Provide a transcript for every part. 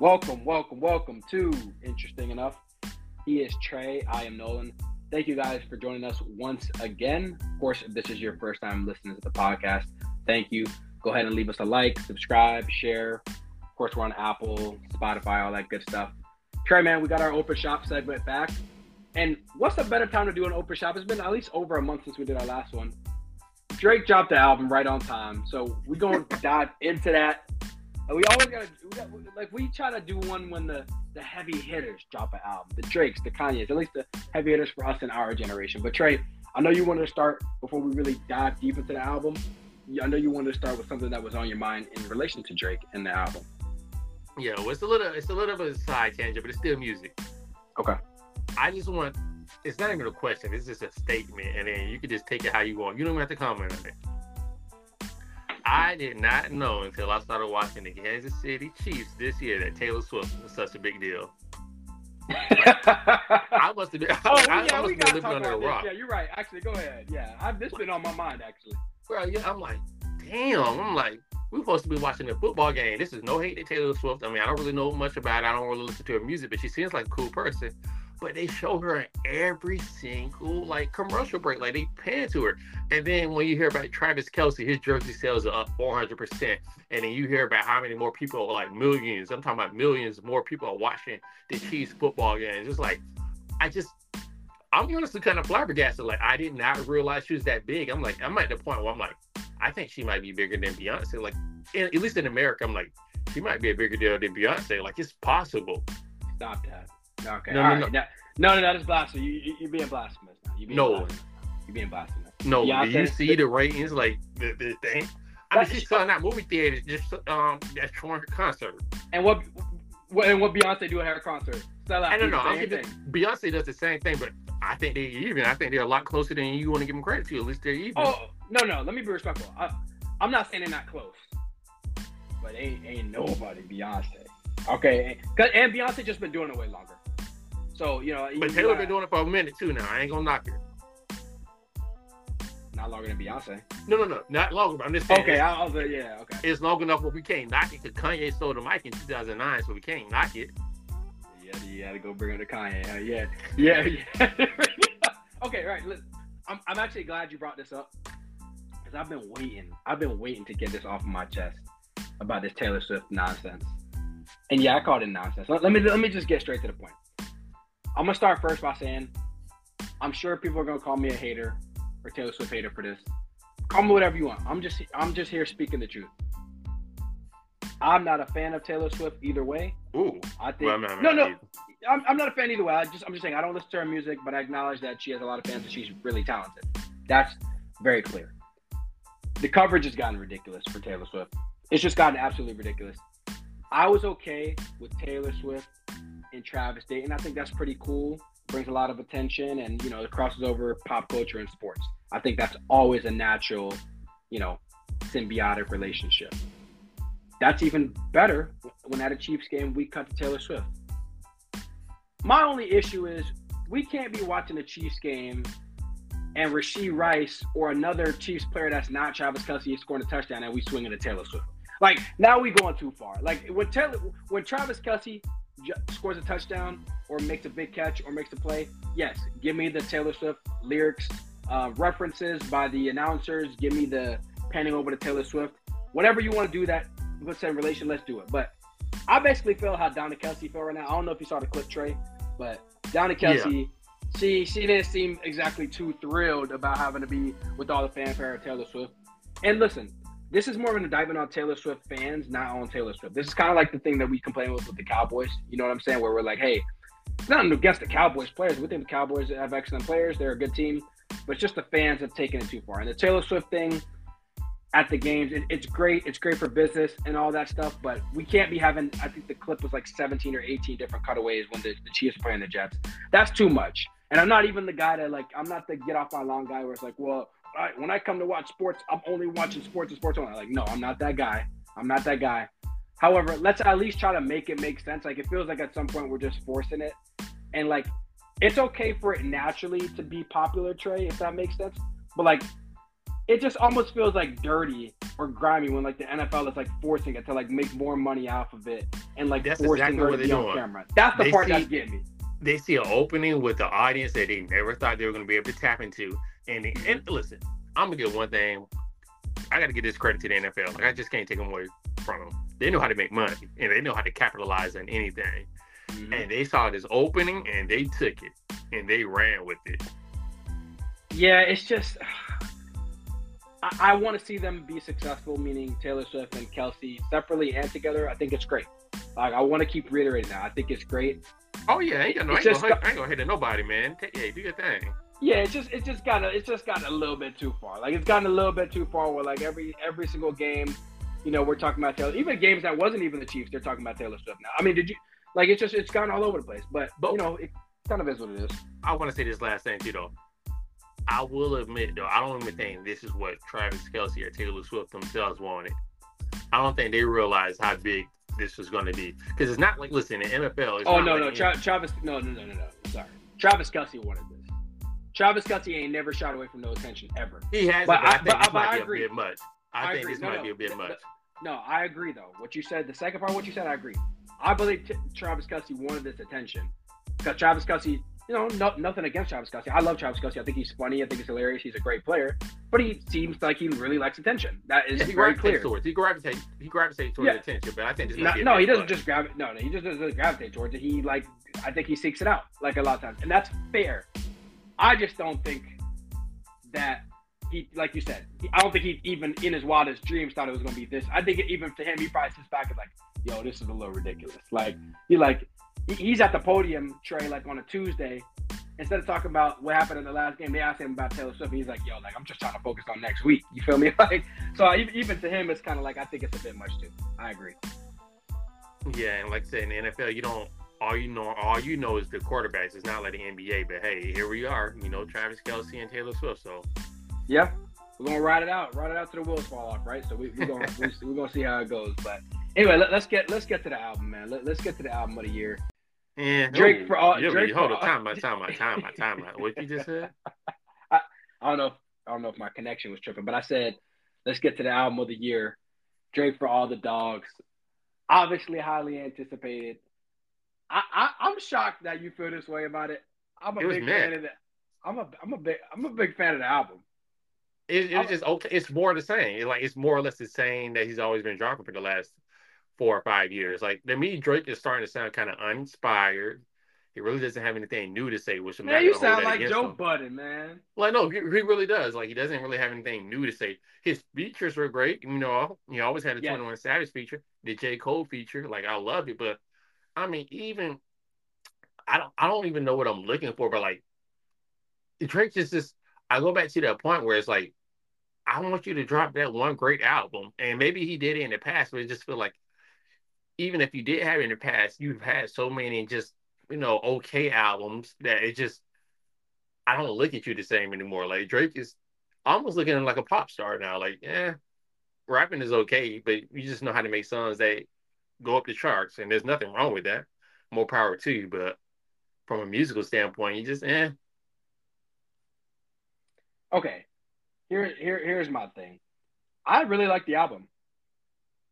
Welcome, welcome, welcome to Interesting Enough. He is Trey. I am Nolan. Thank you guys for joining us once again. Of course, if this is your first time listening to the podcast, thank you. Go ahead and leave us a like, subscribe, share. Of course, we're on Apple, Spotify, all that good stuff. Trey, man, we got our open shop segment back. And what's a better time to do an open shop? It's been at least over a month since we did our last one. Drake dropped the album right on time, so we're gonna dive into that we always gotta we got, like we try to do one when the the heavy hitters drop an album, the Drakes, the Kanyes, at least the heavy hitters for us in our generation. But Trey, I know you wanted to start before we really dive deep into the album. I know you wanted to start with something that was on your mind in relation to Drake and the album. Yeah, well, it's a little it's a little bit of a side tangent, but it's still music. Okay. I just want it's not even a question, it's just a statement, and then you can just take it how you want. You don't have to comment on it. I did not know until I started watching the Kansas City Chiefs this year that Taylor Swift was such a big deal. I must have been. Oh, I, yeah, I we got to talk about this. Rock. Yeah, you're right. Actually, go ahead. Yeah, I've, this been on my mind actually. Bro, yeah, I'm like, damn. I'm like, we're supposed to be watching a football game. This is no hate to Taylor Swift. I mean, I don't really know much about it. I don't really listen to her music, but she seems like a cool person but they show her every single like commercial break. Like they pan to her. And then when you hear about Travis Kelce, his jersey sales are up 400%. And then you hear about how many more people, like millions, I'm talking about millions more people are watching the Chiefs football games. It's just like, I just, I'm honestly kind of flabbergasted. Like, I did not realize she was that big. I'm like, I'm at the point where I'm like, I think she might be bigger than Beyonce. Like, in, at least in America, I'm like, she might be a bigger deal than Beyonce. Like, it's possible. Stop that. Okay. No, no, right. no. no, no, that is blasphemy. You, you, are being blasphemous now. You being no. Blasphemous. You're being blasphemous. No, do you see the ratings? Like the, the thing. I mean, she's selling out movie theaters just um that's her concert. And what, what and what Beyonce do at her concert? Sell out. I don't know. I'm giving, Beyonce does the same thing, but I think they even. I think they're a lot closer than you want to give them credit to. At least they're even. Oh no, no. Let me be respectful. I, am not saying they're not close, but ain't ain't nobody Beyonce. Okay, and Beyonce just been doing it way longer. So you know, but Taylor been doing it for a minute too now. I ain't gonna knock her. Not longer than Beyonce. No, no, no, not longer. But I'm just saying. Okay, I was yeah, okay. It's long enough where we can't knock it because Kanye stole the mic in 2009, so we can't knock it. Yeah, you had to go bring it to Kanye. Uh, yeah, yeah, yeah. okay, right. Listen, I'm I'm actually glad you brought this up because I've been waiting. I've been waiting to get this off of my chest about this Taylor Swift nonsense. And yeah, I called it nonsense. Let me let me just get straight to the point. I'm gonna start first by saying I'm sure people are gonna call me a hater or Taylor Swift hater for this. Call me whatever you want. I'm just I'm just here speaking the truth. I'm not a fan of Taylor Swift either way. Ooh, I think well, no, no, I'm, I'm not a fan either way. I just I'm just saying I don't listen to her music, but I acknowledge that she has a lot of fans and she's really talented. That's very clear. The coverage has gotten ridiculous for Taylor Swift. It's just gotten absolutely ridiculous. I was okay with Taylor Swift in Travis Dayton. I think that's pretty cool. Brings a lot of attention and, you know, it crosses over pop culture and sports. I think that's always a natural, you know, symbiotic relationship. That's even better when at a Chiefs game we cut to Taylor Swift. My only issue is we can't be watching a Chiefs game and Rashee Rice or another Chiefs player that's not Travis Kelce is scoring a touchdown and we swinging to Taylor Swift. Like now we going too far. Like when Taylor, when Travis Kelce scores a touchdown or makes a big catch or makes a play, yes, give me the Taylor Swift lyrics, uh, references by the announcers. Give me the panning over to Taylor Swift. Whatever you want to do that, let's say relation, let's do it. But I basically feel how Donna Kelce felt right now. I don't know if you saw the clip, Trey, but Donna Kelce. yeah. she she didn't seem exactly too thrilled about having to be with all the fanfare of Taylor Swift. And listen, this is more of an indictment on Taylor Swift fans, not on Taylor Swift. This is kind of like the thing that we complain with with the Cowboys. You know what I'm saying? Where we're like, hey, it's not against the Cowboys players. We think the Cowboys have excellent players. They're a good team, but it's just the fans have taken it too far. And the Taylor Swift thing at the games, it, it's great. It's great for business and all that stuff, but we can't be having. I think the clip was like 17 or 18 different cutaways when the, the Chiefs playing the Jets. That's too much. And I'm not even the guy that like. I'm not the get off my lawn guy where it's like, well I, when I come to watch sports, I'm only watching sports and sports only. Like, no, I'm not that guy. I'm not that guy. However, let's at least try to make it make sense. Like, it feels like at some point we're just forcing it, and like, it's okay for it naturally to be popular, Trey, if that makes sense. But like, it just almost feels like dirty or grimy when like the NFL is like forcing it to like make more money off of it and like That's forcing exactly her to be on camera. That's the They part see- that's getting me. they see an opening with the audience that they never thought they were going to be able to tap into. And, and listen, I'm gonna get one thing. I got to give this credit to the NFL. Like I just can't take them away from them. They know how to make money and they know how to capitalize on anything. Mm-hmm. And they saw this opening and they took it and they ran with it. Yeah, it's just I, I want to see them be successful, meaning Taylor Swift and Kelce separately and together. I think it's great. Like I want to keep reiterating that. I think it's great. Oh yeah, ain't, gonna, ain't, just gonna, I ain't gonna hit nobody, man. Take, yeah, do your thing. Yeah, it's just it's just gotten it's just gotten a little bit too far. Like it's gotten a little bit too far where like every every single game, you know, we're talking about Taylor. Even games that wasn't even the Chiefs, they're talking about Taylor Swift now. I mean, did you like it's just it's gone all over the place. But, But- you know, it kind of is what it is. I want to say this last thing too, though. I will admit, though, I don't even think this is what Travis Kelce or Taylor Swift themselves wanted. I don't think they realized how big this was going to be because it's not like listen, the NFL. Oh no like no Tra- Travis no no no no no sorry Travis Kelce wanted this. Travis Kelce ain't never shied away from no attention ever. He has, But I I- think but- this might I be agree. a bit much. I, I think agree. this No, might no. be a bit much. No, I agree though. What you said, the second part, of what you said, I agree. I believe t- Travis Kelce wanted this attention because Travis Kelce, you know, no, nothing against Travis Kelce. I love Travis Kelce. I think he's funny. I think he's hilarious. He's a great player, but he seems like he really likes attention. That is Yeah, he very clear. towards. He gravitates. He gravitates towards Yeah. attention, but I think this No, no, he doesn't just gravitate. No, no, he just doesn't gravitate towards it. He like, I think he seeks it out like a lot of times, and that's fair. I just don't think that he, like you said, I don't think he even in his wildest dreams thought it was going to be this. I think it, even to him, he probably sits back and like, yo, this is a little ridiculous. Like he like he, he's at the podium, Trey, like on a Tuesday. Instead of talking about what happened in the last game, they asked him about Taylor Swift. And he's like, "Yo, like I'm just trying to focus on next week." You feel me? Like, so I, even to him, it's kind of like I think it's a bit much too. I agree. Yeah, and like I said, in the NFL, you don't. All you know, all you know is the quarterbacks. It's not like the NBA. But hey, here we are. You know, Travis Kelce and Taylor Swift. So Yeah, we're gonna ride it out, ride it out to the wheels fall off, right? So we, we're gonna we, we're gonna see how it goes. But anyway, let, us get let's get to the album, man. Let, us get to the album of the year. and oh, Drake for all- Yeah, Drake hold on, time out, time out, time out, time. What you just said? I don't know. If, I don't know if my connection was tripping, but I said let's get to the album of the year. Drake for all the dogs. Obviously, highly anticipated. I, I I'm shocked that you feel this way about it. I'm a It big fan of that. I'm a I'm a big I'm a big fan of the album. It, it was just okay. It's more the same. It's like it's more or less the same that he's always been dropping for the last four or five years. Like to me, Drake is starting to sound kind of uninspired. He really doesn't have anything new to say, which I'm Man, you sound like Joe him. Budden, man. Like no, he, he really does. Like he doesn't really have anything new to say. His features were great. You know, he always had a Yes. 21 Savage feature, the J Cole feature. Like I love it, but I mean, even I don't, I don't even know what I'm looking for. But like Drake just, just I go back to that point where it's like, I want you to drop that one great album, and maybe he did it in the past, but it just feel like even if you did have it in the past, you've had so many just you know okay albums that it just I don't look at you the same anymore. Like Drake is almost looking like a pop star now. Like, yeah, rapping is okay, but you just know how to make songs that go up the charts, and there's nothing wrong with that. More power to you, but from a musical standpoint, you just eh. okay. Here here here's my thing. I really like the album.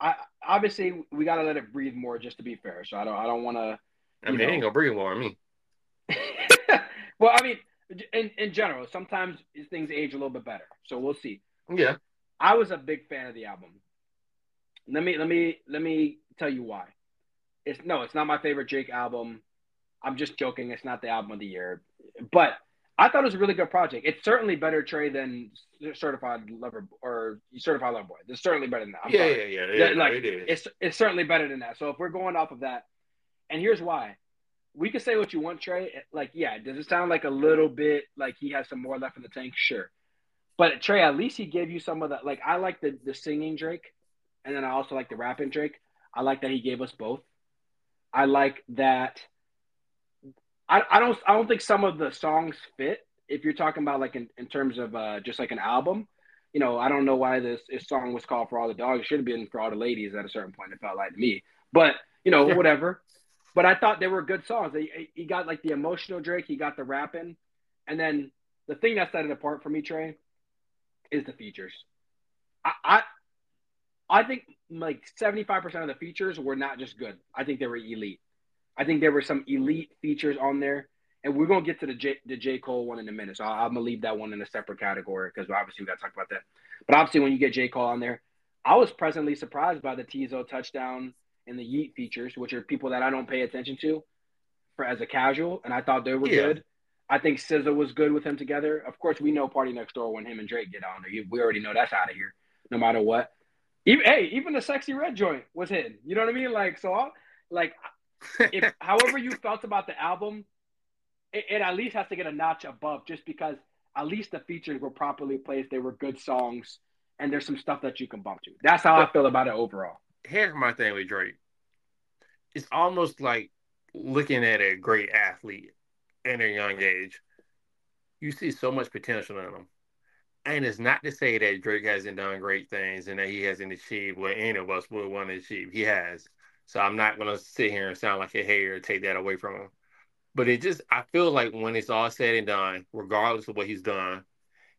I obviously we got to let it breathe more just to be fair so i don't i don't want to I mean, it ain't gonna breathe more on me. well i mean in, in general sometimes things age a little bit better so we'll see. Yeah, i was a big fan of the album. Let me let me let me tell you why it's no it's not my favorite jake album i'm just joking it's not the album of the year but I thought it was a really good project. It's certainly better, Trey, than Certified Lover or Certified Lover Boy. It's certainly better than that. I'm yeah, sorry. yeah, yeah, Yeah, yeah. like, it is. It's it's certainly better than that. So if we're going off of that, and here's why, we can say what you want, Trey. Like, yeah, does it sound like a little bit like he has some more left in the tank? Sure, but Trey, at least he gave you some of that. Like, I like the the singing Drake, and then I also like the rapping Drake. I like that he gave us both. I like that. I, I don't I don't think some of the songs fit. If you're talking about like in, in terms of uh, just like an album, you know, I don't know why this, this song was called for all the dogs. It should have been for all the ladies at a certain point. It felt like to me, but you know, whatever. But I thought they were good songs. He, he got like the emotional Drake. He got the rapping, and then the thing that set it apart for me, Trey, is the features. I, I I think like 75% of the features were not just good. I think they were elite. I think there were some elite features on there. And we're gonna get to the J the J. Cole one in a minute. So I, am gonna leave that one in a separate category because obviously we gotta talk about that. But obviously when you get J. Cole on there, I was pleasantly surprised by the Teezo Touchdown and the Yeat features, which are people that I don't pay attention to for as a casual, and I thought they were yeah. good. I think SZA was good with him together. Of course, we know PartyNextDoor when him and Drake get on there. We already know that's out of here, no matter what. Even, hey, even the Sexyy Red joint was hidden. You know what I mean? Like so, like if however you felt about the album, it, it, at least has to get a notch above, just because at least the features were properly placed. They were good songs, and there's some stuff that you can bump to. That's how but, I feel about it overall. Here's my thing with Drake. It's almost like looking at a great athlete in a young age. You see so much potential in them and it's not to say that Drake hasn't done great things and that he hasn't achieved what any of us would want to achieve. He has. So I'm not gonna sit here and sound like a hater take that away from him. But it just I feel like when it's all said and done, regardless of what he's done,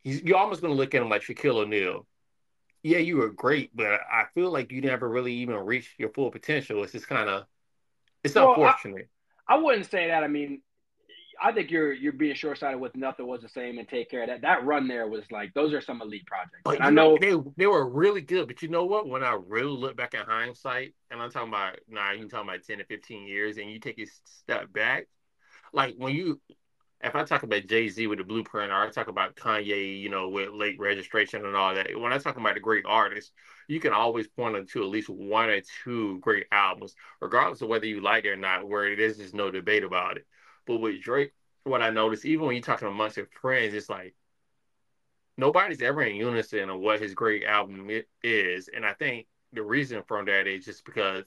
he's you're almost gonna look at him like Shaquille O'Neal. Yeah, you were great, but I feel like you never really even reached your full potential. It's just kind of it's well, unfortunate. I, I wouldn't say that. I mean, I think you're you're being short sighted with nothing was the same and take care of that. That run there was like those are some elite projects. But I know, know, they they were really good. But you know what? When I really look back at hindsight, and I'm talking about now, you talking about ten to fifteen years, and you take a step back, like when you, if I talk about Jay Z with the Blueprint, or I talk about Kanye, you know, with late registration and all that. When I talk about the great artists, you can always point to at least one or two great albums, regardless of whether you like it or not. Where there's just no debate about it. But with Drake, what I noticed, even when you're talking amongst your friends, it's like nobody's ever in unison on what his great album is. And I think the reason from that is just because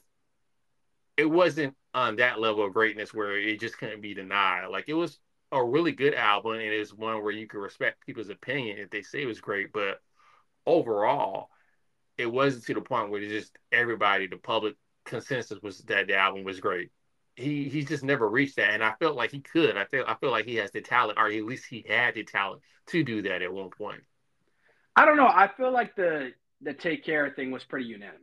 it wasn't on that level of greatness where it just couldn't be denied. Like it was a really good album and it's one where you can respect people's opinion if they say it was great. But overall, it wasn't to the point where just everybody, the public consensus was that the album was great he he's just never reached that, and I felt like he could. I feel I feel like he has the talent, or at least he had the talent to do that at one point. I don't know. I feel like the the take care thing was pretty unanimous.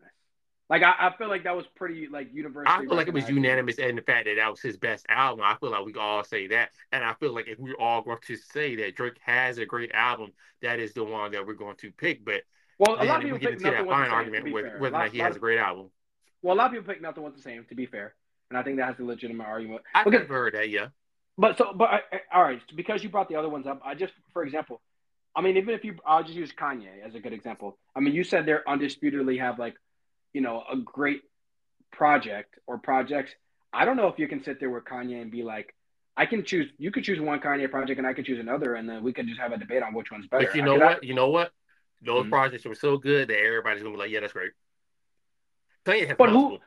Like I, I feel like that was pretty like universal. I feel like it was unanimous, and the fact that that was his best album. I feel like we all say that, and I feel like if we're all going to say that Drake has a great album, that is the one that we're going to pick. But well, a lot of people pick nothing the same, argument with whether or not he has a great album. Well, a lot of people pick nothing was the same. To be fair, and I think that has a legitimate argument. I because, heard that, yeah. But so, but I, I, all right, because you brought the other ones up, I just, for example, I mean, even if you, I'll just use Kanye as a good example. I mean, you said they're undisputedly have like, you know, a great project or projects. I don't know if you can sit there with Kanye and be like, I can choose. You could choose one Kanye project, and I could choose another, and then we could just have a debate on which one's better. But you know what? I, you know what? Those mm-hmm. projects were so good that everybody's gonna be like, "Yeah, that's great." Kanye has but who?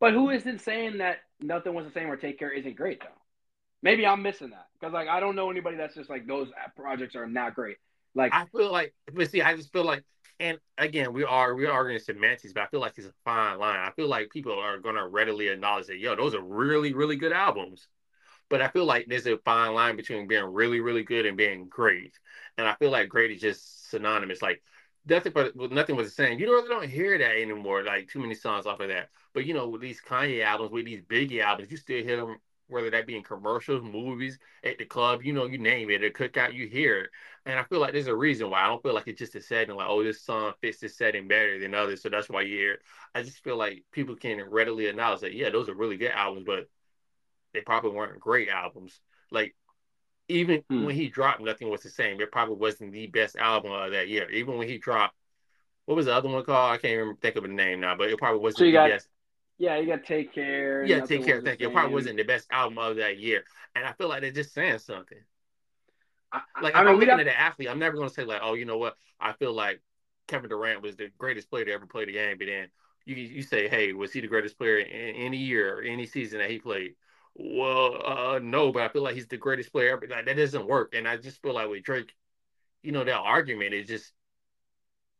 But who isn't saying that nothing was the same or Take Care isn't great though? Maybe I'm missing that because like I don't know anybody that's just like those projects are not great. Like I feel like, but see, I just feel like, and again, we are we are arguing semantics, but I feel like it's a fine line. I feel like people are gonna readily acknowledge that, yo, those are really really good albums. But I feel like there's a fine line between being really really good and being great, and I feel like great is just synonymous. Like nothing but nothing was the same. You really don't hear that anymore. Like too many songs off of that. But you know, with these Kanye albums, with these Biggie albums, you still hear them. Whether that be in commercials, movies, at the club, you know, you name it, a cookout, you hear it. And I feel like there's a reason why I don't feel like it's just a setting, like, oh, this song fits this setting better than others, so that's why you hear it. I just feel like people can readily acknowledge that, yeah, those are really good albums, but they probably weren't great albums. Like even hmm. when he dropped, nothing was the same. It probably wasn't the best album of that year. Even when he dropped, what was the other one called? I can't even think of the name now, but it probably wasn't so the got, best. Yeah, you got Take Care. Yeah, Take Care. Thank you. It probably wasn't the best album of that year, and I feel like they're just saying something. I, like I if mean, I'm looking got... at an athlete, I'm never going to say like, oh, you know what? I feel like Kevin Durant was the greatest player to ever play the game, but then you you say, hey, was he the greatest player in any year or any season that he played? Well, uh, no, but I feel like he's the greatest player ever. Like, that doesn't work. And I just feel like with Drake, you know, that argument is just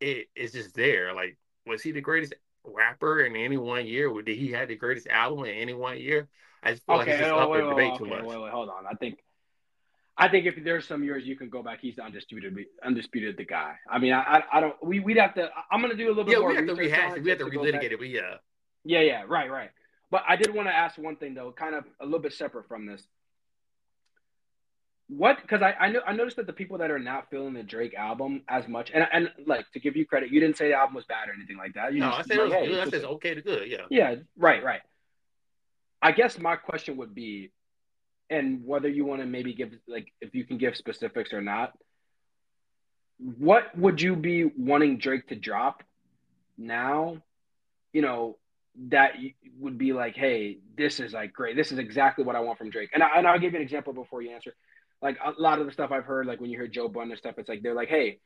it is just there. Like, was he the greatest rapper in any one year? Did he have the greatest album in any one year? I just feel okay, like it's just up wait, wait, debate wait, too much. Wait, wait, hold on. I think I think if there's some years you can go back, he's the undisputed, undisputed the guy. I mean, I, I don't. We we'd have to. I'm gonna do a little bit yeah, more. we have to rehash it. We have to relitigate it. But yeah, Yeah, yeah, right, right. But I did want to ask one thing though, kind of a little bit separate from this. What? Because I I, know, I noticed that the people that are not feeling the Drake album as much, and and like to give you credit, you didn't say the album was bad or anything like that. You no, I just, said it was hey, good. I said okay to good. Yeah. yeah, right, right. I guess my question would be, and whether you want to maybe give like if you can give specifics or not, what would you be wanting Drake to drop now? You know that would be like, hey, this is like great. This is exactly what I want from Drake. And I, and I'll give you an example before you answer. Like a lot of the stuff I've heard, like when you hear Joe Budden and stuff, it's like they're like, hey,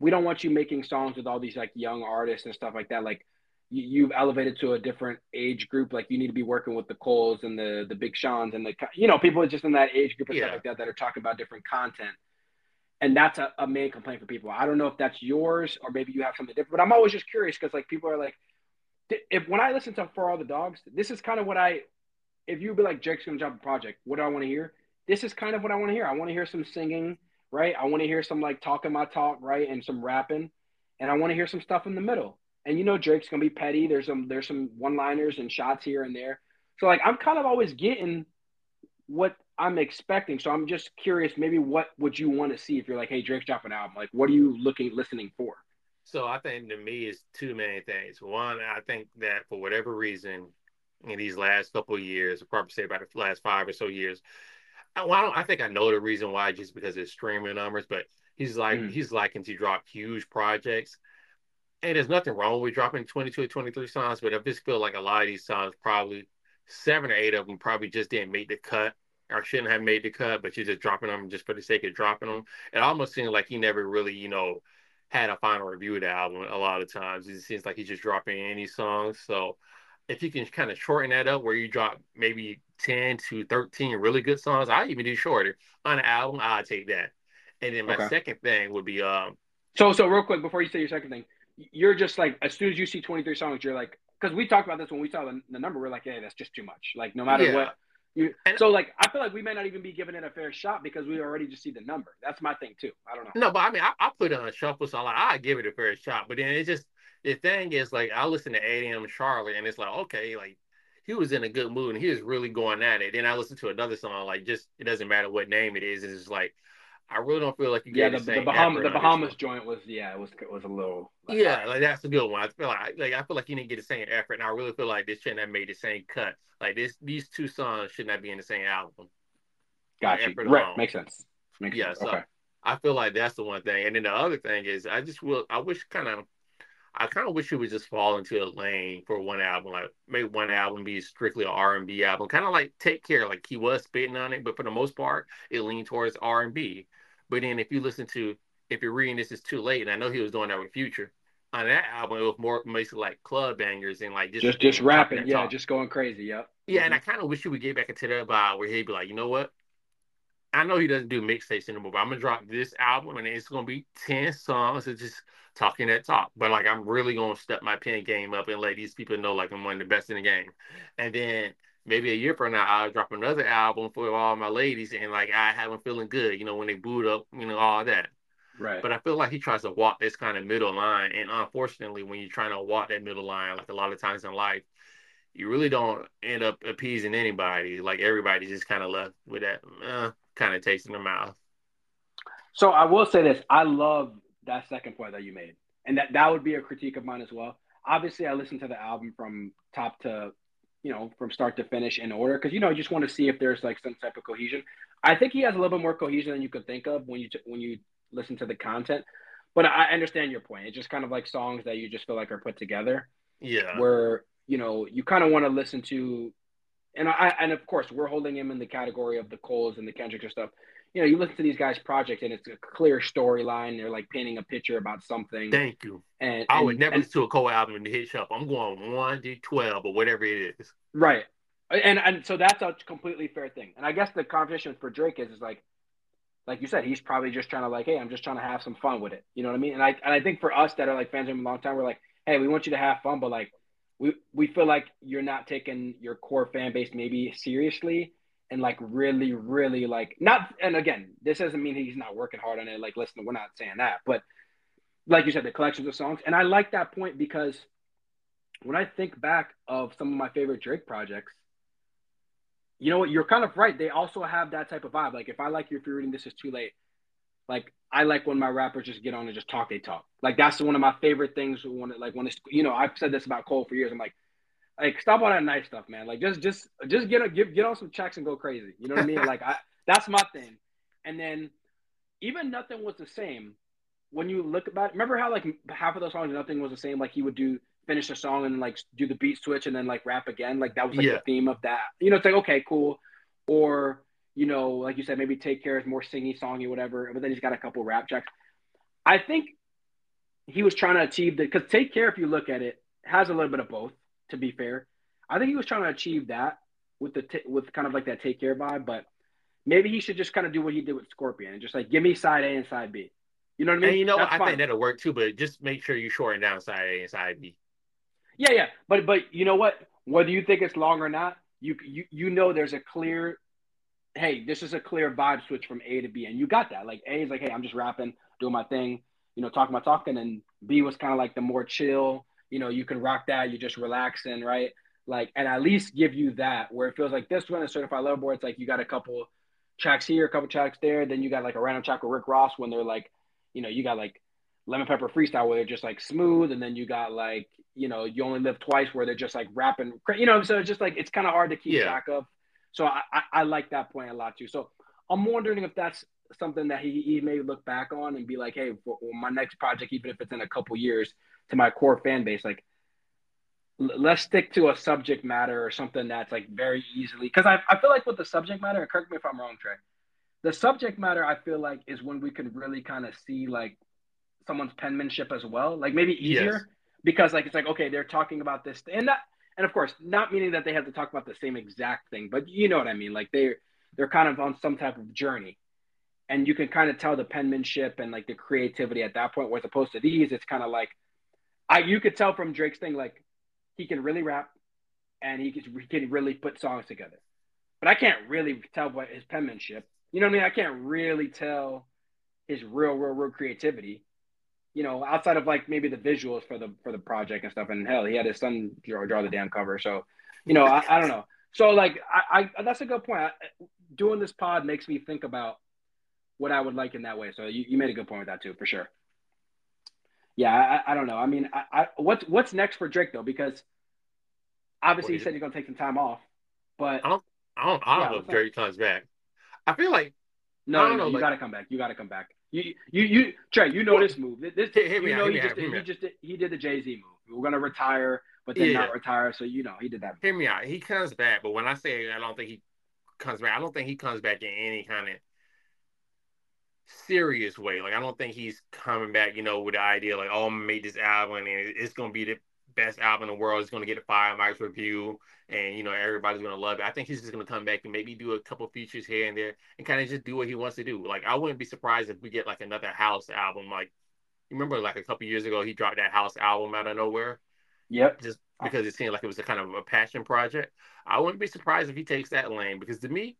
we don't want you making songs with all these like young artists and stuff like that. Like you, you've elevated to a different age group. Like you need to be working with the Coles and the the Big Sean's and the you know people just in that age group and Yeah. stuff like that that are talking about different content. And that's a, a main complaint for people. I don't know if that's yours or maybe you have something different, but I'm always just curious because like people are like, if when I listen to For All the Dogs, this is kind of what I, if you be like Drake's gonna drop a project, what do I want to hear? This is kind of what I want to hear. I want to hear some singing, right? I want to hear some like talking my talk, right, and some rapping, and I want to hear some stuff in the middle. And you know Drake's gonna be petty. There's some there's some one liners and shots here and there. So like I'm kind of always getting what I'm expecting. So I'm just curious, maybe what would you want to see if you're like, hey, Drake's dropping an album? Like, what are you looking listening for? So I think to me is two main things. One, I think that for whatever reason, in these last couple of years, probably say about the last five or so years, I, well, I, don't, I think I know the reason why, just because it's streaming numbers. But he's like Mm. he's liking to drop huge projects, and there's nothing wrong with dropping 22 or 23 songs. But I just feel like a lot of these songs, probably seven or eight of them, probably just didn't make the cut. Or shouldn't have made the cut, but you're just dropping them just for the sake of dropping them. It almost seems like he never really, you know, had a final review of the album a lot of times. It seems like he's just dropping any songs. So if you can kind of shorten that up where you drop maybe 10 to 13 really good songs, I even do shorter on an album, I'll take that. And then my Okay. second thing would be um So, so real quick before you say your second thing, you're just like as soon as you see 23 songs, you're like, because we talked about this when we saw the, the number, we're like, hey, that's just too much. Like no matter Yeah. what. You, And- so like I feel like we may not even be giving it a fair shot because we already just see the number. That's my thing too. I don't know. no, but I mean I, I put it on shuffle, so like I give it a fair shot. But then it's just the thing is like I listen to 8 AM Charlotte and it's like, okay, like he was in a good mood and he was really going at it. Then I listen to another song, like just it doesn't matter what name it is, it's just like I really don't feel like you Yeah, get the, the, Bahamas the Bahamas joint was yeah, it was it was a little like, Yeah, like that's a good one. I feel like like I feel like you didn't get the same effort, and I really feel like this shouldn't have made the same cut. Like this, these two songs should not be in the same album. got you. effort Right, alone. makes sense. Makes Yeah, sense. so okay. I feel like that's the one thing. And then the other thing is, I just will. I wish kind of, I kind of wish it would just fall into a lane for one album. Like make one album be strictly an R and B album, kind of like Take Care. Like he was spitting on it, but for the most part, it leaned towards R and B. But then if you listen to, if you're reading this is too late, and I know he was doing that with Future. On that album, it was more basically like club bangers and like just Just just rapping, yeah, just going crazy. Yep. Yeah, and Mhm. I kind of wish he would get back into that vibe where he'd be like, you know what? I know he doesn't do mixtapes anymore, but I'm gonna drop this album and it's gonna be 10 songs of just talking that talk. But like I'm really gonna step my pen game up and let these people know like I'm one of the best in the game. And then maybe a year from now I'll drop another album for all my ladies and like I have them feeling good, you know, when they boot up, you know, all that. right. But I feel like he tries to walk this kind of middle line. And unfortunately, when you're trying to walk that middle line, like a lot of times in life, you really don't end up appeasing anybody. Like everybody just kind of left with that uh, kind of taste in their mouth. So I will say this: I love that second point that you made, and that that would be a critique of mine as well. Obviously, I listened to the album from top to, you know, from start to finish in order because you know you just want to see if there's like some type of cohesion. I think he has a little bit more cohesion than you could think of when you t- when you listen to the content. But I understand your point. It's just kind of like songs that you just feel like are put together Yeah. where you know you kind of want to listen to and I and of course we're holding him in the category of the Coles and the Kendricks and stuff. You know, you listen to these guys' project and it's a clear storyline. They're like painting a picture about something. Thank you. And, I and- would never and- listen to a Cole album in the hit shop. I'm going one to twelve or whatever it is. right. And and so that's a completely fair thing. And I guess the competition for Drake is is like like you said, he's probably just trying to like, hey, I'm just trying to have some fun with it. You know what I mean? And I and I think for us that are like fans of him a long time, we're like, hey, we want you to have fun, but like we we feel like you're not taking your core fan base maybe seriously. And like really, really like not. And again, this doesn't mean he's not working hard on it. Like, listen, we're not saying that, but like you said, the collections of songs, and I like that point because when I think back of some of my favorite Drake projects, you know what? You're kind of right. They also have that type of vibe. Like if I like you, if you're reading this is too late. Like I like when my rappers just get on and just talk. They talk. Like that's one of my favorite things. When it, like when it's you know I've said this about Cole for years. I'm like, like stop all that nice stuff, man. Like just just just get a, get, get on some checks and go crazy. You know what I mean? like I that's my thing. And then even nothing was the same. When you look about, remember how like half of the songs nothing was the same. Like he would do finish a song and like do the beat switch and then like rap again. Like that was like yeah. the theme of that. You know, it's like okay, cool. Or you know, like you said, maybe Take Care is more singy, songy, whatever. But then he's got a couple rap tracks. I think he was trying to achieve the because Take Care, if you look at it, has a little bit of both. To be fair, I think he was trying to achieve that with the t- with kind of like that Take Care vibe. But maybe he should just kind of do what he did with Scorpion and just like give me side A and side B. You know what I mean? And you know, That's I fine. think that'll work too. But just make sure you shorten down side A and side B. Yeah, yeah, but but you know what? Whether you think it's long or not, you you you know there's a clear, hey, this is a clear vibe switch from A to B, and you got that. Like A is like, hey, I'm just rapping, doing my thing, you know, talking my talking, and B was kind of like the more chill, you know, you can rock that, you're just relaxing, right? Like, and at least give you that where it feels like this one is Certified Lover Boy. It's like you got a couple tracks here, a couple tracks there, then you got like a random track with Rick Ross when they're like, you know, you got like lemon pepper freestyle where they're just like smooth, and then you got like you know you only live twice where they're just like rapping, you know. So it's just like it's kind of hard to keep yeah. track of. So I, I, I like that point a lot too. So I'm wondering if that's something that he, he may look back on and be like, hey, for, for my next project, even if it's in a couple years, to my core fan base, like let's stick to a subject matter or something that's like very easily because I, I feel like with the subject matter, and correct me if I'm wrong, Trey. The subject matter I feel like is when we can really kind of see like someone's penmanship as well, like maybe easier yes. because like it's like okay, they're talking about this and that, and of course, not meaning that they have to talk about the same exact thing, but you know what I mean. Like they're they're kind of on some type of journey, and you can kind of tell the penmanship and like the creativity at that point. Whereas opposed to these, it's kind of like I you could tell from Drake's thing like he can really rap and he can, he can really put songs together, but I can't really tell what his penmanship. You know what I mean? I can't really tell his real, real, real creativity you know, outside of like maybe the visuals for the for the project and stuff. And hell, he had his son draw, draw the damn cover. So, you know, I, I don't know. So like, I, I that's a good point. I, doing this pod makes me think about what I would like in that way. So you, you made a good point with that too, for sure. Yeah, I, I don't know. I mean, I, I what's what's next for Drake though? Because obviously you said you're gonna take some time off, but I don't I don't I don't yeah, know if Drake comes back. I feel like no, no, no, you like, gotta come back. You gotta come back. You, you, you, Trey, you know well, this move. This, you know, he just, did, he just, did, he did the Jay Z move. We're gonna retire, but then yeah. not retire. So you know, he did that. Hear me out. He comes back, but when I say I don't think he comes back, I don't think he comes back in any kind of serious way. Like I don't think he's coming back, you know, with the idea like, oh, I'm gonna make this album and it's gonna be the best album in the world. It's gonna get a five mics review and you know everybody's gonna love it. I think he's just gonna come back and maybe do a couple features here and there and kind of just do what he wants to do. Like I wouldn't be surprised if we get like another house album. Like you remember like a couple years ago he dropped that house album out of nowhere. Yep. Just because it seemed like it was a kind of a passion project. I wouldn't be surprised if he takes that lane because to me,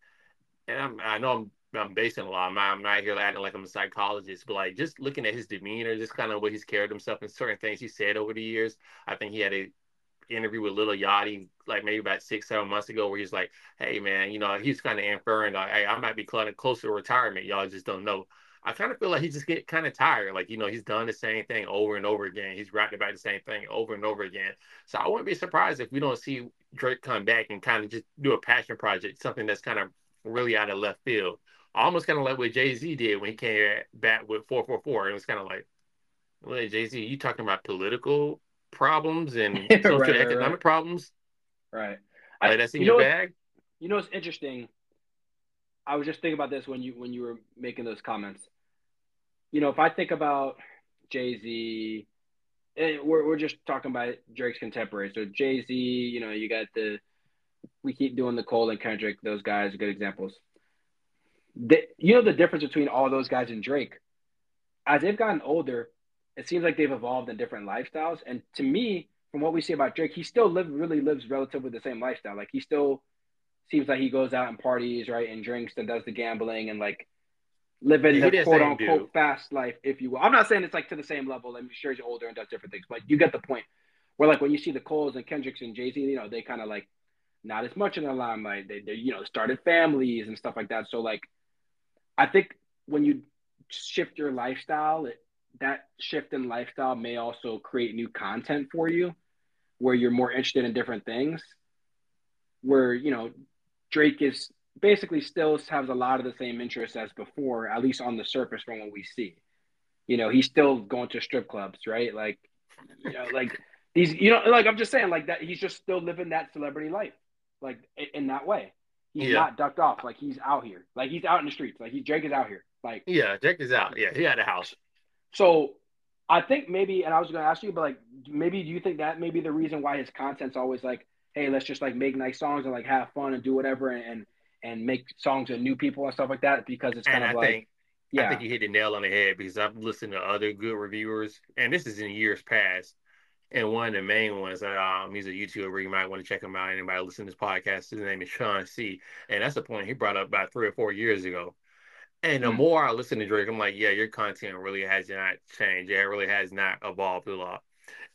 and I'm, i know I'm I'm basing a lot. I'm not, I'm not here acting like I'm a psychologist, but like just looking at his demeanor, just kind of what he's carried himself and certain things he said over the years. I think he had a interview with Lil Yachty like maybe about six, seven months ago where he's like, Hey man, you know, he's kind of inferring like, Hey, I might be close to retirement. Y'all just don't know. I kind of feel like he just get kind of tired. Like, you know, he's done the same thing over and over again. He's rapped about the same thing over and over again. So I wouldn't be surprised if we don't see Drake come back and kind of just do a passion project, something that's kind of really out of left field. Almost kind of like what Jay Z did when he came back with 444. It was kind of like, well, Jay Z, you talking about political problems and social right, economic right. problems. Right. I like, that's in you your bag. You know what's interesting? I was just thinking about this when you when you were making those comments. You know, if I think about Jay Z, eh, we're we're just talking about Drake's contemporaries. So Jay Z, you know, you got the we keep doing the Cole and Kendrick; those guys are good examples. The, you know the difference between all those guys and Drake. As they've gotten older, it seems like they've evolved in different lifestyles. And to me, from what we see about Drake, he still live really lives relatively the same lifestyle. Like he still seems like he goes out and parties, right, and drinks and does the gambling and like living Yeah, the quote unquote fast life, if you will. I'm not saying it's like to the same level. I'm sure he's older and does different things, but you get the point. Where like when you see the Coles and Kendricks and Jay Z, you know, they kind of like not as much in the limelight. They, they you know started families and stuff like that. So like, I think when you shift your lifestyle, it, that shift in lifestyle may also create new content for you, where you're more interested in different things. Where you know Drake is basically still has a lot of the same interests as before, at least on the surface from what we see. You know, he's still going to strip clubs, right? Like, you know, like these, you know, like I'm just saying, like that, he's just still living that celebrity life, like in, in that way. He's Yeah. not ducked off, like he's out here, like he's out in the streets, like he Drake is out here, like Yeah, check is out. Yeah, he had a house. so. I think maybe, and I was going to ask you, but like, maybe do you think that may be the reason why his content's always like, hey, let's just like make nice songs and like have fun and do whatever and and, and make songs with new people and stuff like that because it's kind And of I like, think yeah, I think you hit the nail on the head because I've listened to other good reviewers, and this is in years past. And one of the main ones, um, he's a YouTuber. You might want to check him out. Anybody listen to this podcast? His name is Shawn Cee. And that's the point he brought up about three or four years ago. And the Mm. more I listen to Drake, I'm like, yeah, your content really has not changed. Yeah, it really has not evolved a lot.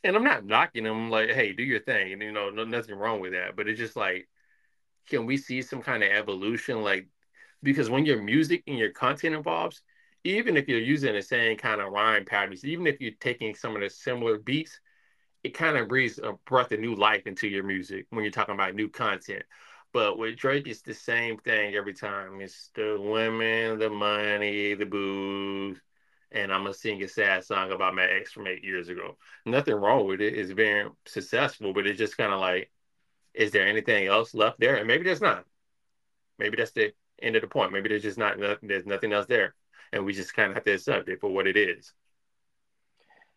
And I'm not knocking him. I'm like, hey, do your thing. And, you know, no, nothing wrong with that. But it's just like, can we see some kind of evolution? Like, because when your music and your content evolves, even if you're using the same kind of rhyme patterns, even if you're taking some of the similar beats, it kind of breathes a breath of new life into your music when you're talking about new content. But with Drake, it's the same thing every time. It's the women, the money, the booze, and I'm gonna sing a sad song about my ex from eight years ago. Nothing wrong with it. It's very successful, but it's just kind of like, is there anything else left there? And maybe there's not. Maybe that's the end of the point. Maybe there's just not. There's nothing else there, and we just kind of have to accept it for what it is.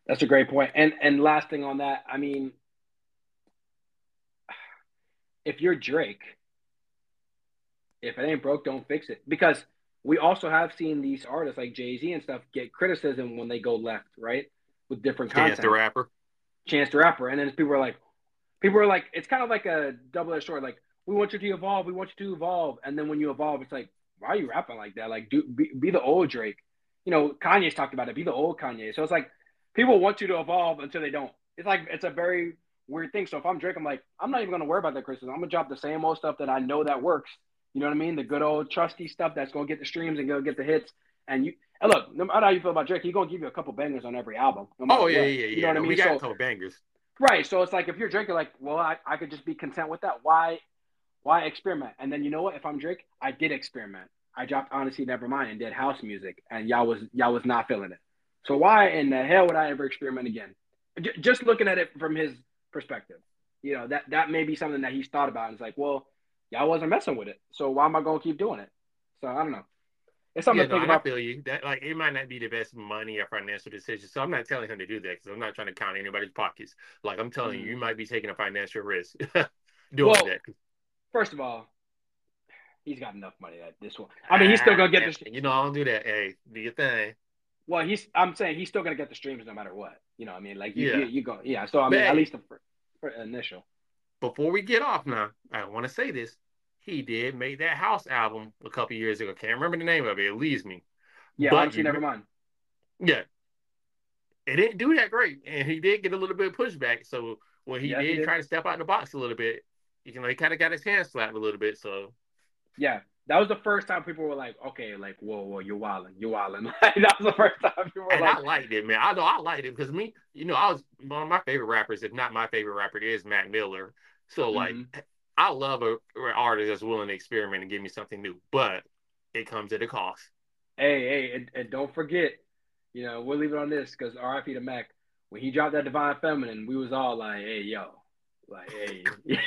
That's a great point. And and last thing on that, I mean, if you're Drake, if it ain't broke, don't fix it. Because we also have seen these artists like Jay Z and stuff get criticism when they go left, right, with different Chance content. the rapper. Chance the Rapper, and then people are like, people are like, it's kind of like a double-edged sword. Like, we want you to evolve, we want you to evolve, and then when you evolve, it's like, why are you rapping like that? Like, do be, be the old Drake. You know, Kanye's talked about it. Be the old Kanye. So it's like people want you to evolve until they don't. It's like it's a very weird thing. So if I'm Drake, I'm like, I'm not even gonna worry about that criticism. I'm gonna drop the same old stuff that I know that works. You know what I mean? The good old trusty stuff that's gonna get the streams and gonna get the hits. And you and look, no matter how you feel about Drake, he's gonna give you a couple bangers on every album. no Oh yeah, what. yeah, yeah. You know what I mean? We got So- a couple bangers. Right. So it's like if you're Drake, you're like, well, I, I could just be content with that. Why why experiment? And then you know what? If I'm Drake, I did experiment. I dropped Honestly Nevermind and did house music and y'all was y'all was not feeling it. So why in the hell would I ever experiment again? J- just looking at it from his perspective. You know, that that may be something that he's thought about and it's like, well, y'all wasn't messing with it. So why am I gonna keep doing it? So I don't know. It's something Yeah, to no, think I about. feel you. That like it might not be the best money or financial decision. So I'm not telling him to do that because I'm not trying to count anybody's pockets. Like I'm telling you, Mhm. you might be taking a financial risk doing Well, that. First of all, he's got enough money at this one. I mean, he's still gonna get Ah, this. You know, I don't do that. Hey, do your thing. Well, he's. I'm saying he's still gonna get the streams no matter what. You know, what I mean, like you, Yeah. you, you go, yeah. So I mean, But- at least the for, for initial. Before we get off now, I want to say this. He did make that house album a couple years ago. Can't remember the name of it. It leaves me. Yeah, But you- never mind. Yeah. It didn't do that great. And he did get a little bit of pushback. So when he Yeah, he did did. try to step out of the box a little bit, you know, he kind of got his hands slapped a little bit. So Yeah, that was the first time people were like, okay, like whoa, whoa, you're wilding, you're wilding. Like, that was the first time people were and like, I liked it, man. I know I liked it because me, you know, I was one of my favorite rappers, if not my favorite rapper, is Mac Miller. So like, Mhm. I love a, an artist that's willing to experiment and give me something new, but it comes at a cost. hey, hey, and, and don't forget, you know, we'll leave it on this because R.I.P. to Mac. When he dropped that Divine Feminine, we was all like, hey, yo, like, hey,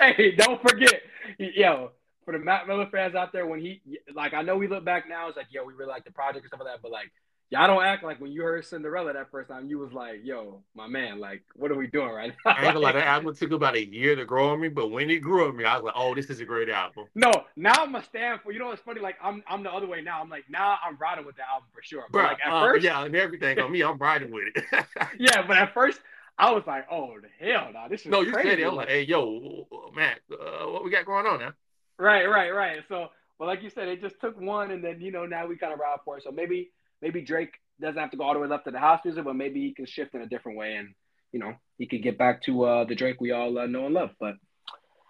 hey, don't forget, yo. For the Mac Miller fans out there, when he like, I know we look back now, it's like, yo, we really like the project and stuff like that, but like, y'all don't act like when you heard Cinderella that first time, you was like, yo, my man, like, what are we doing right now? I ain't gonna lie, that album took about a year to grow on me, but when it grew on me, I was like, oh, this is a great album. No, now I'm a stand for. You know what's funny? Like I'm, I'm the other way now. I'm like now I'm riding with the album for sure. But like at uh, first, yeah, and everything on me, I'm riding with it. yeah, but at first I was like, oh the hell, no, this is no, you crazy. said it. I'm like, hey, yo, Matt, uh, what we got going on now? Right, right, right. So, well, like you said, it just took one, and then you know now we kind of ride for it. So maybe maybe Drake doesn't have to go all the way left to the house music, but maybe he can shift in a different way, and you know he could get back to uh, the Drake we all uh, know and love. But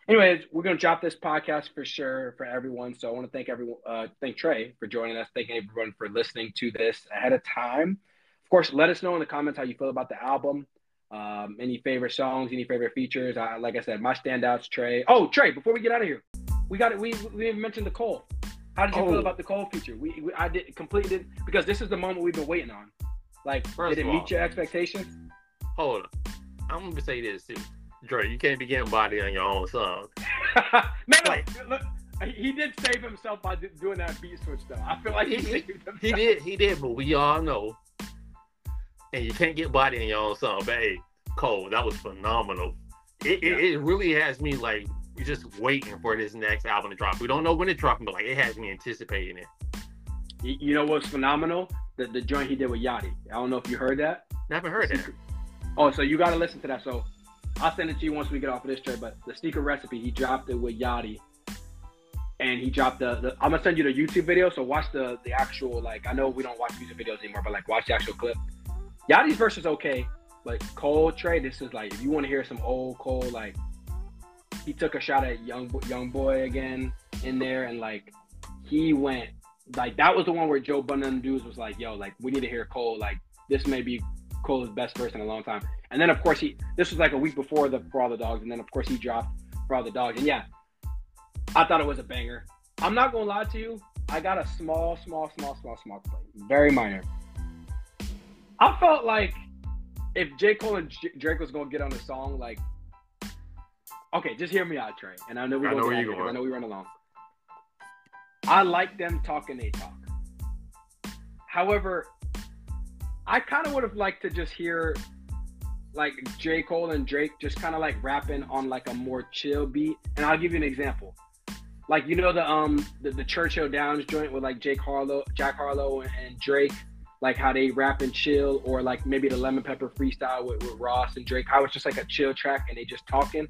anyways, we're gonna drop this podcast for sure for everyone. So I want to thank everyone, uh, thank Trey for joining us. Thank everyone for listening to this ahead of time. Of course, let us know in the comments how you feel about the album. Um, any favorite songs, any favorite features? Uh, like I said, my standouts, Trey. Oh, Trey, before we get out of here, we got it. We we mentioned the Cole. How did you oh. feel about the Cole feature? We, we I did completely because this is the moment we've been waiting on. Like, First did it meet all, your expectations? Hold on, I'm gonna say this too. Dre, you can't be getting body on your own song. no, no, look, he did save himself by doing that beat switch though. I feel like he, he, he did, he did, but we all know, and you can't get body on your own song. But hey, Cole, that was phenomenal. It, yeah. it, it really has me like just waiting for this next album to drop. We don't know when it's dropping, but like it has me anticipating it. You know what's phenomenal? The the joint he did with Yachty. I don't know if you heard that. I haven't heard it. Oh, so you got to listen to that. So I'll send it to you once we get off of this trade. But the Secret Recipe, he dropped it with Yachty, and he dropped the, the. I'm gonna send you the YouTube video. So watch the the actual like. I know we don't watch music videos anymore, but like watch the actual clip. Yachty's verse is okay, but Cole Trey, this is like if you want to hear some old Cole, like he took a shot at young young boy again in there, and like he went like that was the one where Joe Budden dudes was like, "Yo, like we need to hear Cole. Like this may be Cole's best verse in a long time." And then of course he this was like a week before the For All the Dogs, and then of course he dropped For All the Dogs. And yeah, I thought it was a banger. I'm not gonna lie to you, I got a small, small, small, small, small play, very minor. I felt like if J. Cole and J- Drake was gonna get on a song, like, okay, just hear me out, Trey. And I know we're going. I know we run along. I like them talking they talk. However, I kind of would have liked to just hear like J. Cole and Drake just kind of like rapping on like a more chill beat. And I'll give you an example. Like you know the um the, the Churchill Downs joint with like Jake Harlow, Jack Harlow and, and Drake, like how they rap and chill, or like maybe the Lemon Pepper freestyle with, with Ross and Drake, how it's just like a chill track and they just talking.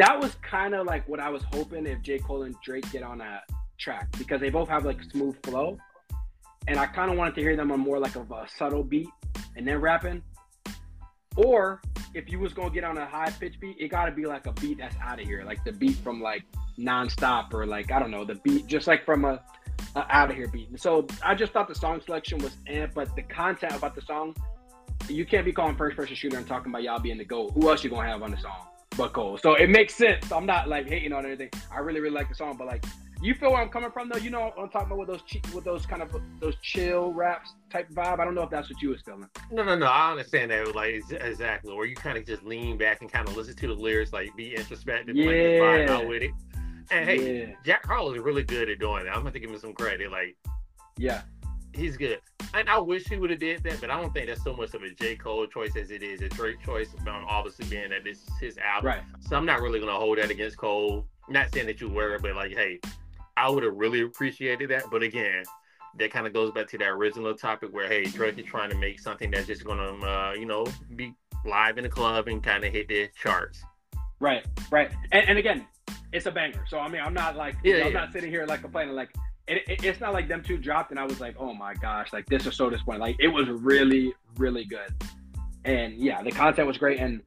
That was kind of like what I was hoping if J. Cole and Drake get on that track because they both have like smooth flow. And I kind of wanted to hear them on more like of a subtle beat and then rapping. Or if you was gonna get on a high pitch beat, it gotta be like a beat that's out of here, like the beat from like nonstop or like I don't know, the beat just like from a, a out of here beat. So I just thought the song selection was eh, but the content about the song, you can't be calling first person shooter and talking about y'all being the goat. Who else you gonna have on the song? But Cole. So it makes sense. I'm not like hating on anything. I really, really like the song, but like you feel where I'm coming from, though. You know, I'm talking about with those with those kind of those chill raps type vibe. I don't know if that's what you was feeling. No, no, no. I understand that. Like exactly, where you kind of just lean back and kind of listen to the lyrics, like be introspective, yeah. like vibe out with it. And hey, yeah. Jack Harlow is really good at doing that. I'm gonna give him some credit. Like, yeah, he's good. And I wish he would have did that, but I don't think that's so much of a J. Cole choice as it is a Drake choice. Um, obviously being that this is his album, right. so I'm not really gonna hold that against Cole. Not saying that you were, but like, hey, I would have really appreciated that. But again, that kind of goes back to that original topic where hey, Drake is trying to make something that's just gonna uh, you know be live in the club and kind of hit the charts. Right, right, and, and again, it's a banger. So I mean, I'm not like yeah, I'm not sitting here like complaining like. It, it, it's not like them two dropped and I was like, oh my gosh, like this is so disappointing. Like it was really, really good. And yeah, the content was great. And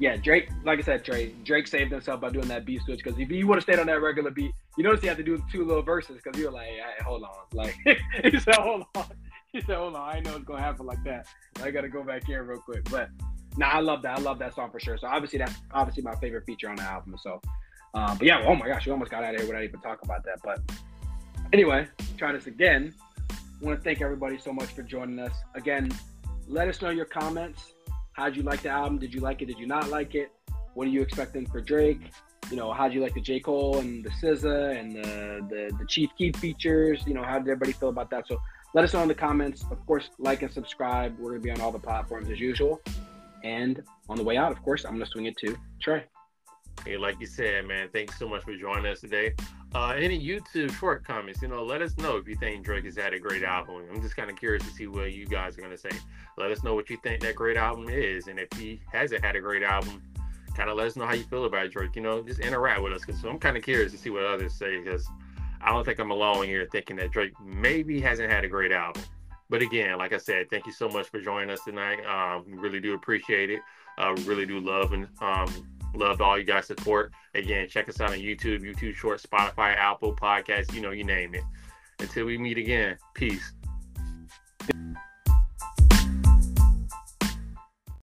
yeah, Drake, like I said, Drake, Drake saved himself by doing that beat switch because if you would have stayed on that regular beat, you notice he had to do two little verses because you were like, hey, hold on, like he said, hold on, he said, hold on, I know it's gonna happen like that. I gotta go back here real quick, but nah, I love that. I love that song for sure. So obviously that's obviously my favorite feature on the album. So, um, but yeah, oh my gosh, we almost got out of here without even talking about that. But anyway, try this again. I want to thank everybody so much for joining us. Again, let us know your comments How'd you like the album? Did you like it? Did you not like it? What are you expecting for Drake? You know, how'd you like the J. Cole and the SZA and the, the, the Chief Keef features? You know, how did everybody feel about that? So let us know in the comments. Of course, like and subscribe. We're going to be on all the platforms as usual. And on the way out, of course, I'm going to swing it to Trey. Hey, like you said, man, thanks so much for joining us today. Uh, any YouTube short comments, you know, let us know if you think Drake has had a great album. I'm just kind of curious to see what you guys are going to say. Let us know what you think that great album is. And if he hasn't had a great album, kind of let us know how you feel about Drake. You know, just interact with us because I'm kind of curious to see what others say because I don't think I'm alone here thinking that Drake maybe hasn't had a great album. But again, like I said, thank you so much for joining us tonight. Um, we really do appreciate it. Uh, we really do love and um, love all you guys' support. Again, check us out on YouTube, YouTube Short, Spotify, Apple Podcasts, you know, you name it. Until we meet again, peace.